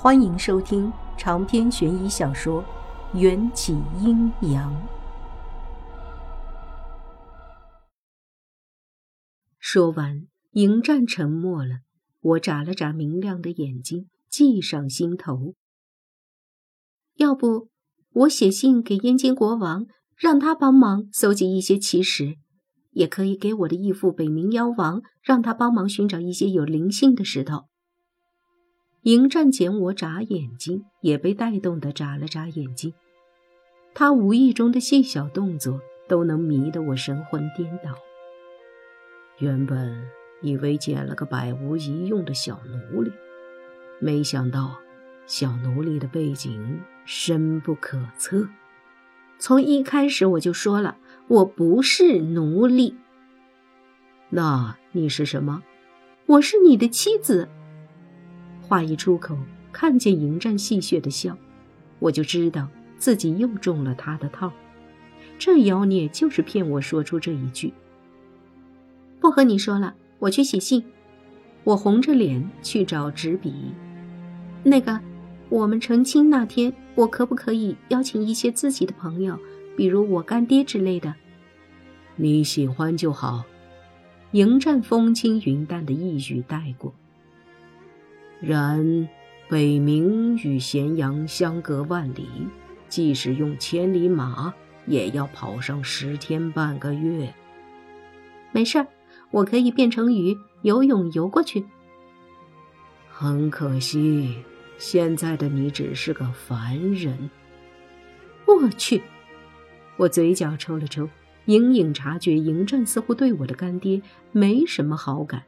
欢迎收听长篇悬疑小说《缘起阴阳》。说完，迎战沉默了。我眨了眨明亮的眼睛，计上心头。要不，我写信给燕京国王，让他帮忙搜集一些奇石；也可以给我的义父北冥妖王，让他帮忙寻找一些有灵性的石头。迎战前我眨眼睛，也被带动的眨了眨眼睛。他无意中的细小动作都能迷得我神魂颠倒。原本以为捡了个百无一用的小奴隶，没想到小奴隶的背景深不可测。从一开始我就说了，我不是奴隶。那你是什么？我是你的妻子。话一出口，看见迎战戏谑的笑，我就知道自己又中了他的套。这妖孽就是骗我说出这一句。不和你说了，我去写信。我红着脸去找纸笔。那个，我们成亲那天，我可不可以邀请一些自己的朋友，比如我干爹之类的？你喜欢就好。迎战风轻云淡的一语带过。然，北冥与咸阳相隔万里，即使用千里马，也要跑上十天半个月。没事儿，我可以变成鱼，游泳游过去。很可惜，现在的你只是个凡人。我去！我嘴角抽了抽，隐隐察觉迎战似乎对我的干爹没什么好感。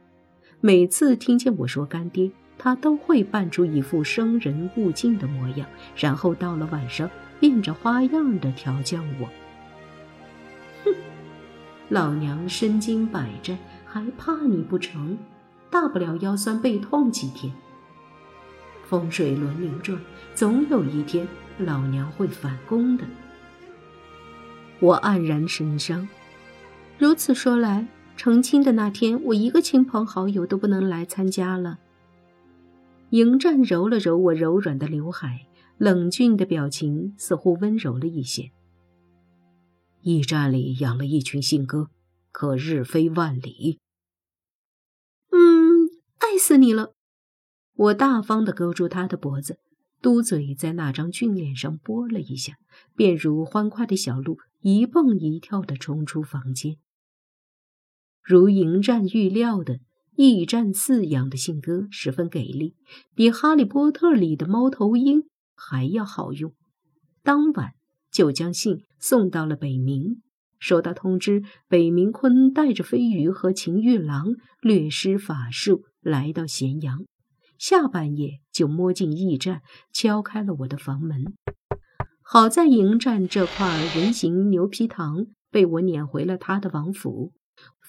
每次听见我说干爹，他都会扮出一副生人勿近的模样，然后到了晚上变着花样的调教我。哼，老娘身经百战，还怕你不成？大不了腰酸背痛几天。风水轮流转，总有一天老娘会反攻的。我黯然神伤。如此说来，成亲的那天，我一个亲朋好友都不能来参加了。迎战揉了揉我柔软的刘海，冷峻的表情似乎温柔了一些。驿站里养了一群信鸽，可日飞万里。嗯，爱死你了！我大方的勾住他的脖子，嘟嘴在那张俊脸上拨了一下，便如欢快的小鹿，一蹦一跳的冲出房间。如迎战预料的。驿站饲养的信鸽十分给力，比《哈利波特》里的猫头鹰还要好用。当晚就将信送到了北冥，收到通知，北冥鲲带着飞鱼和秦玉郎略施法术来到咸阳，下半夜就摸进驿站，敲开了我的房门。好在迎战这块人形牛皮糖被我撵回了他的王府。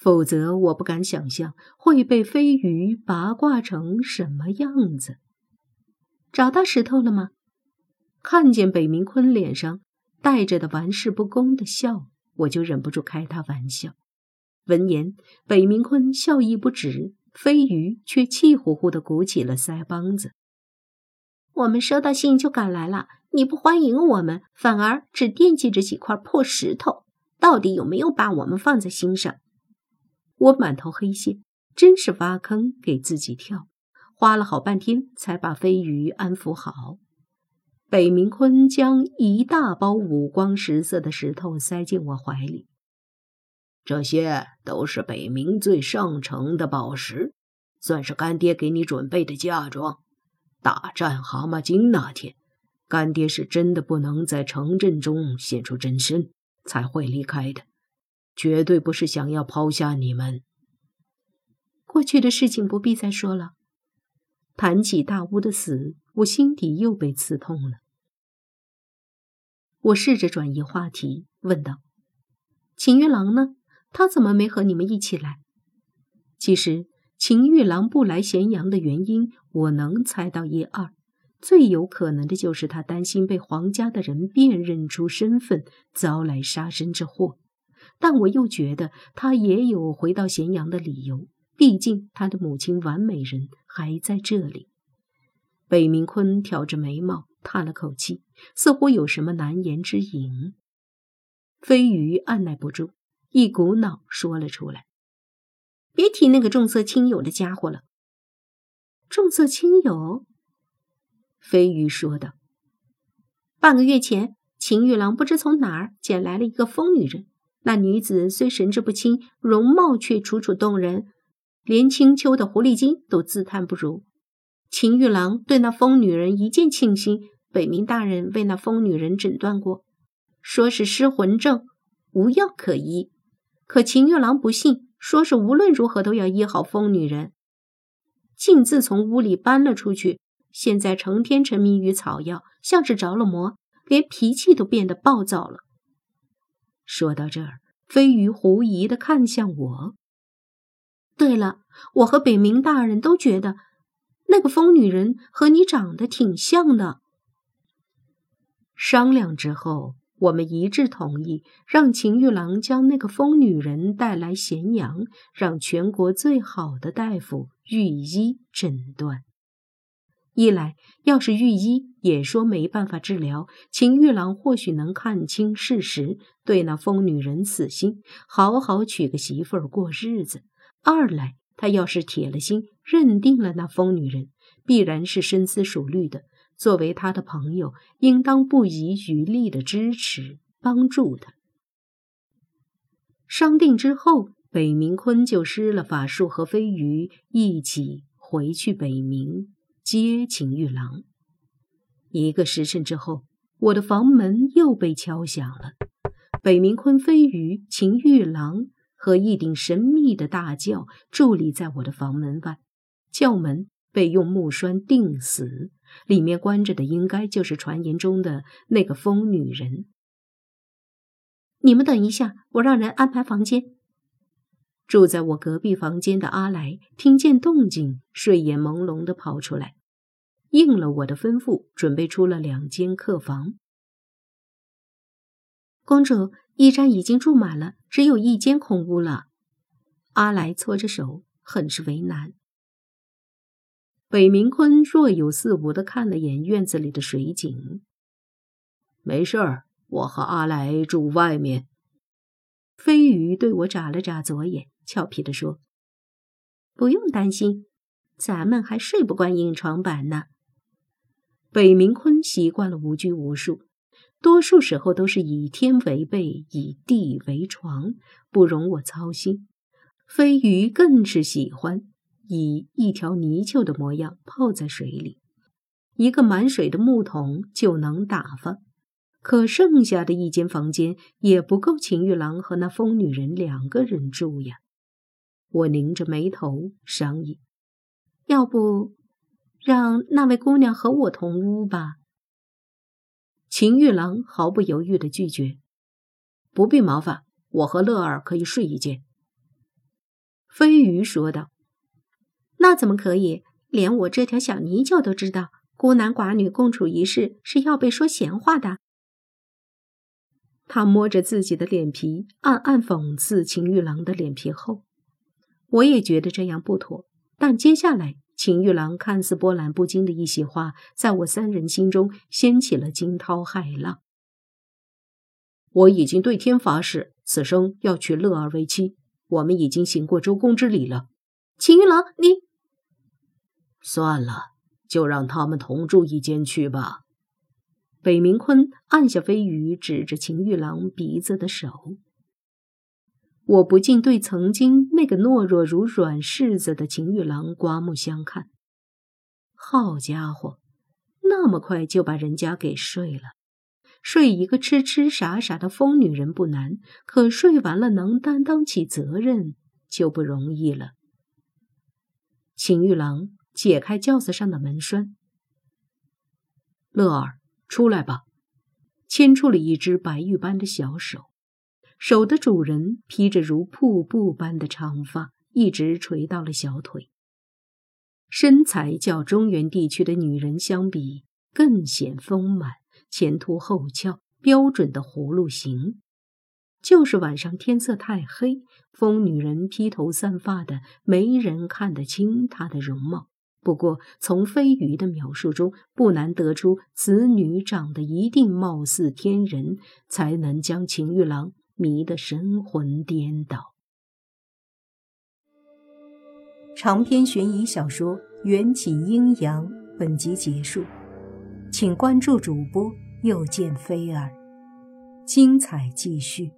否则，我不敢想象会被飞鱼拔挂成什么样子。找到石头了吗？看见北冥坤脸上带着的玩世不恭的笑，我就忍不住开他玩笑。闻言，北冥坤笑意不止，飞鱼却气呼呼地鼓起了腮帮子。我们收到信就赶来了，你不欢迎我们，反而只惦记着几块破石头，到底有没有把我们放在心上？我满头黑线，真是挖坑给自己跳，花了好半天才把飞鱼安抚好。北冥鲲将一大包五光十色的石头塞进我怀里，这些都是北冥最上乘的宝石，算是干爹给你准备的嫁妆。大战蛤蟆精那天，干爹是真的不能在城镇中现出真身，才会离开的。绝对不是想要抛下你们。过去的事情不必再说了。谈起大巫的死，我心底又被刺痛了。我试着转移话题，问道：“秦玉郎呢？他怎么没和你们一起来？”其实，秦玉郎不来咸阳的原因，我能猜到一二。最有可能的就是他担心被皇家的人辨认出身份，遭来杀身之祸。但我又觉得他也有回到咸阳的理由，毕竟他的母亲完美人还在这里。北明坤挑着眉毛，叹了口气，似乎有什么难言之隐。飞鱼按耐不住，一股脑说了出来：“别提那个重色轻友的家伙了。”重色轻友，飞鱼说道：“半个月前，秦玉郎不知从哪儿捡来了一个疯女人。那女子虽神志不清，容貌却楚楚动人，连青丘的狐狸精都自叹不如。”秦玉郎对那疯女人一见倾心，北冥大人为那疯女人诊断过，说是失魂症，无药可医。可秦玉郎不信，说是无论如何都要医好疯女人。竟自从屋里搬了出去，现在成天沉迷于草药，像是着了魔，连脾气都变得暴躁了。说到这儿，飞鱼狐疑的看向我。对了，我和北冥大人都觉得。那个疯女人和你长得挺像的。商量之后，我们一致同意让秦玉郎将那个疯女人带来咸阳，让全国最好的大夫御医诊断。一来，要是御医也说没办法治疗，秦玉郎或许能看清事实，对那疯女人死心，好好娶个媳妇儿过日子；二来，他要是铁了心认定了那疯女人，必然是深思熟虑的。作为他的朋友，应当不遗余力的支持帮助他。商定之后，北冥坤就施了法术，和飞鱼一起回去北冥接秦玉郎。一个时辰之后，我的房门又被敲响了。北冥鲲、飞鱼、秦玉郎。和一顶神秘的大轿伫立在我的房门外，轿门被用木栓钉死，里面关着的应该就是传言中的那个疯女人。你们等一下，我让人安排房间。住在我隔壁房间的阿来听见动静，睡眼朦胧的跑出来，应了我的吩咐，准备出了两间客房。公主。驿站已经住满了，只有一间空屋了。阿来搓着手，很是为难。北明坤若有似无的看了眼院子里的水井，没事儿，我和阿来住外面。飞鱼对我眨了眨左眼，俏皮地说：“不用担心，咱们还睡不惯硬床板呢。”北明坤习惯了无拘无束。多数时候都是以天为被，以地为床，不容我操心。飞鱼更是喜欢以一条泥鳅的模样泡在水里，一个满水的木桶就能打发。可剩下的一间房间也不够秦玉郎和那疯女人两个人住呀。我拧着眉头商议，要不让那位姑娘和我同屋吧。秦玉郎毫不犹豫的拒绝：“不必麻烦，我和乐儿可以睡一间。”飞鱼说道：“那怎么可以？连我这条小泥鳅都知道，孤男寡女共处一室是要被说闲话的。”他摸着自己的脸皮，暗暗讽刺秦玉郎的脸皮厚。我也觉得这样不妥，但接下来。秦玉郎看似波澜不惊的一席话，在我三人心中掀起了惊涛骇浪。我已经对天发誓，此生要娶乐儿为妻。我们已经行过周公之礼了。秦玉郎，你算了，就让他们同住一间去吧。北冥坤按下飞鱼指着秦玉郎鼻子的手。我不禁对曾经那个懦弱如软柿子的秦玉郎刮目相看。好家伙，那么快就把人家给睡了？睡一个痴痴傻傻的疯女人不难，可睡完了能担当起责任就不容易了。秦玉郎解开轿子上的门栓，乐儿，出来吧，牵出了一只白玉般的小手。手的主人披着如瀑布般的长发，一直垂到了小腿，身材较中原地区的女人相比更显丰满，前凸后翘，标准的葫芦形。就是晚上天色太黑，疯女人披头散发的，没人看得清她的容貌。不过从飞鱼的描述中，不难得出此女长得一定貌似天人，才能将秦玉郎迷得神魂颠倒。长篇悬疑小说《缘起阴阳》本集结束，请关注主播，又见菲儿，精彩继续。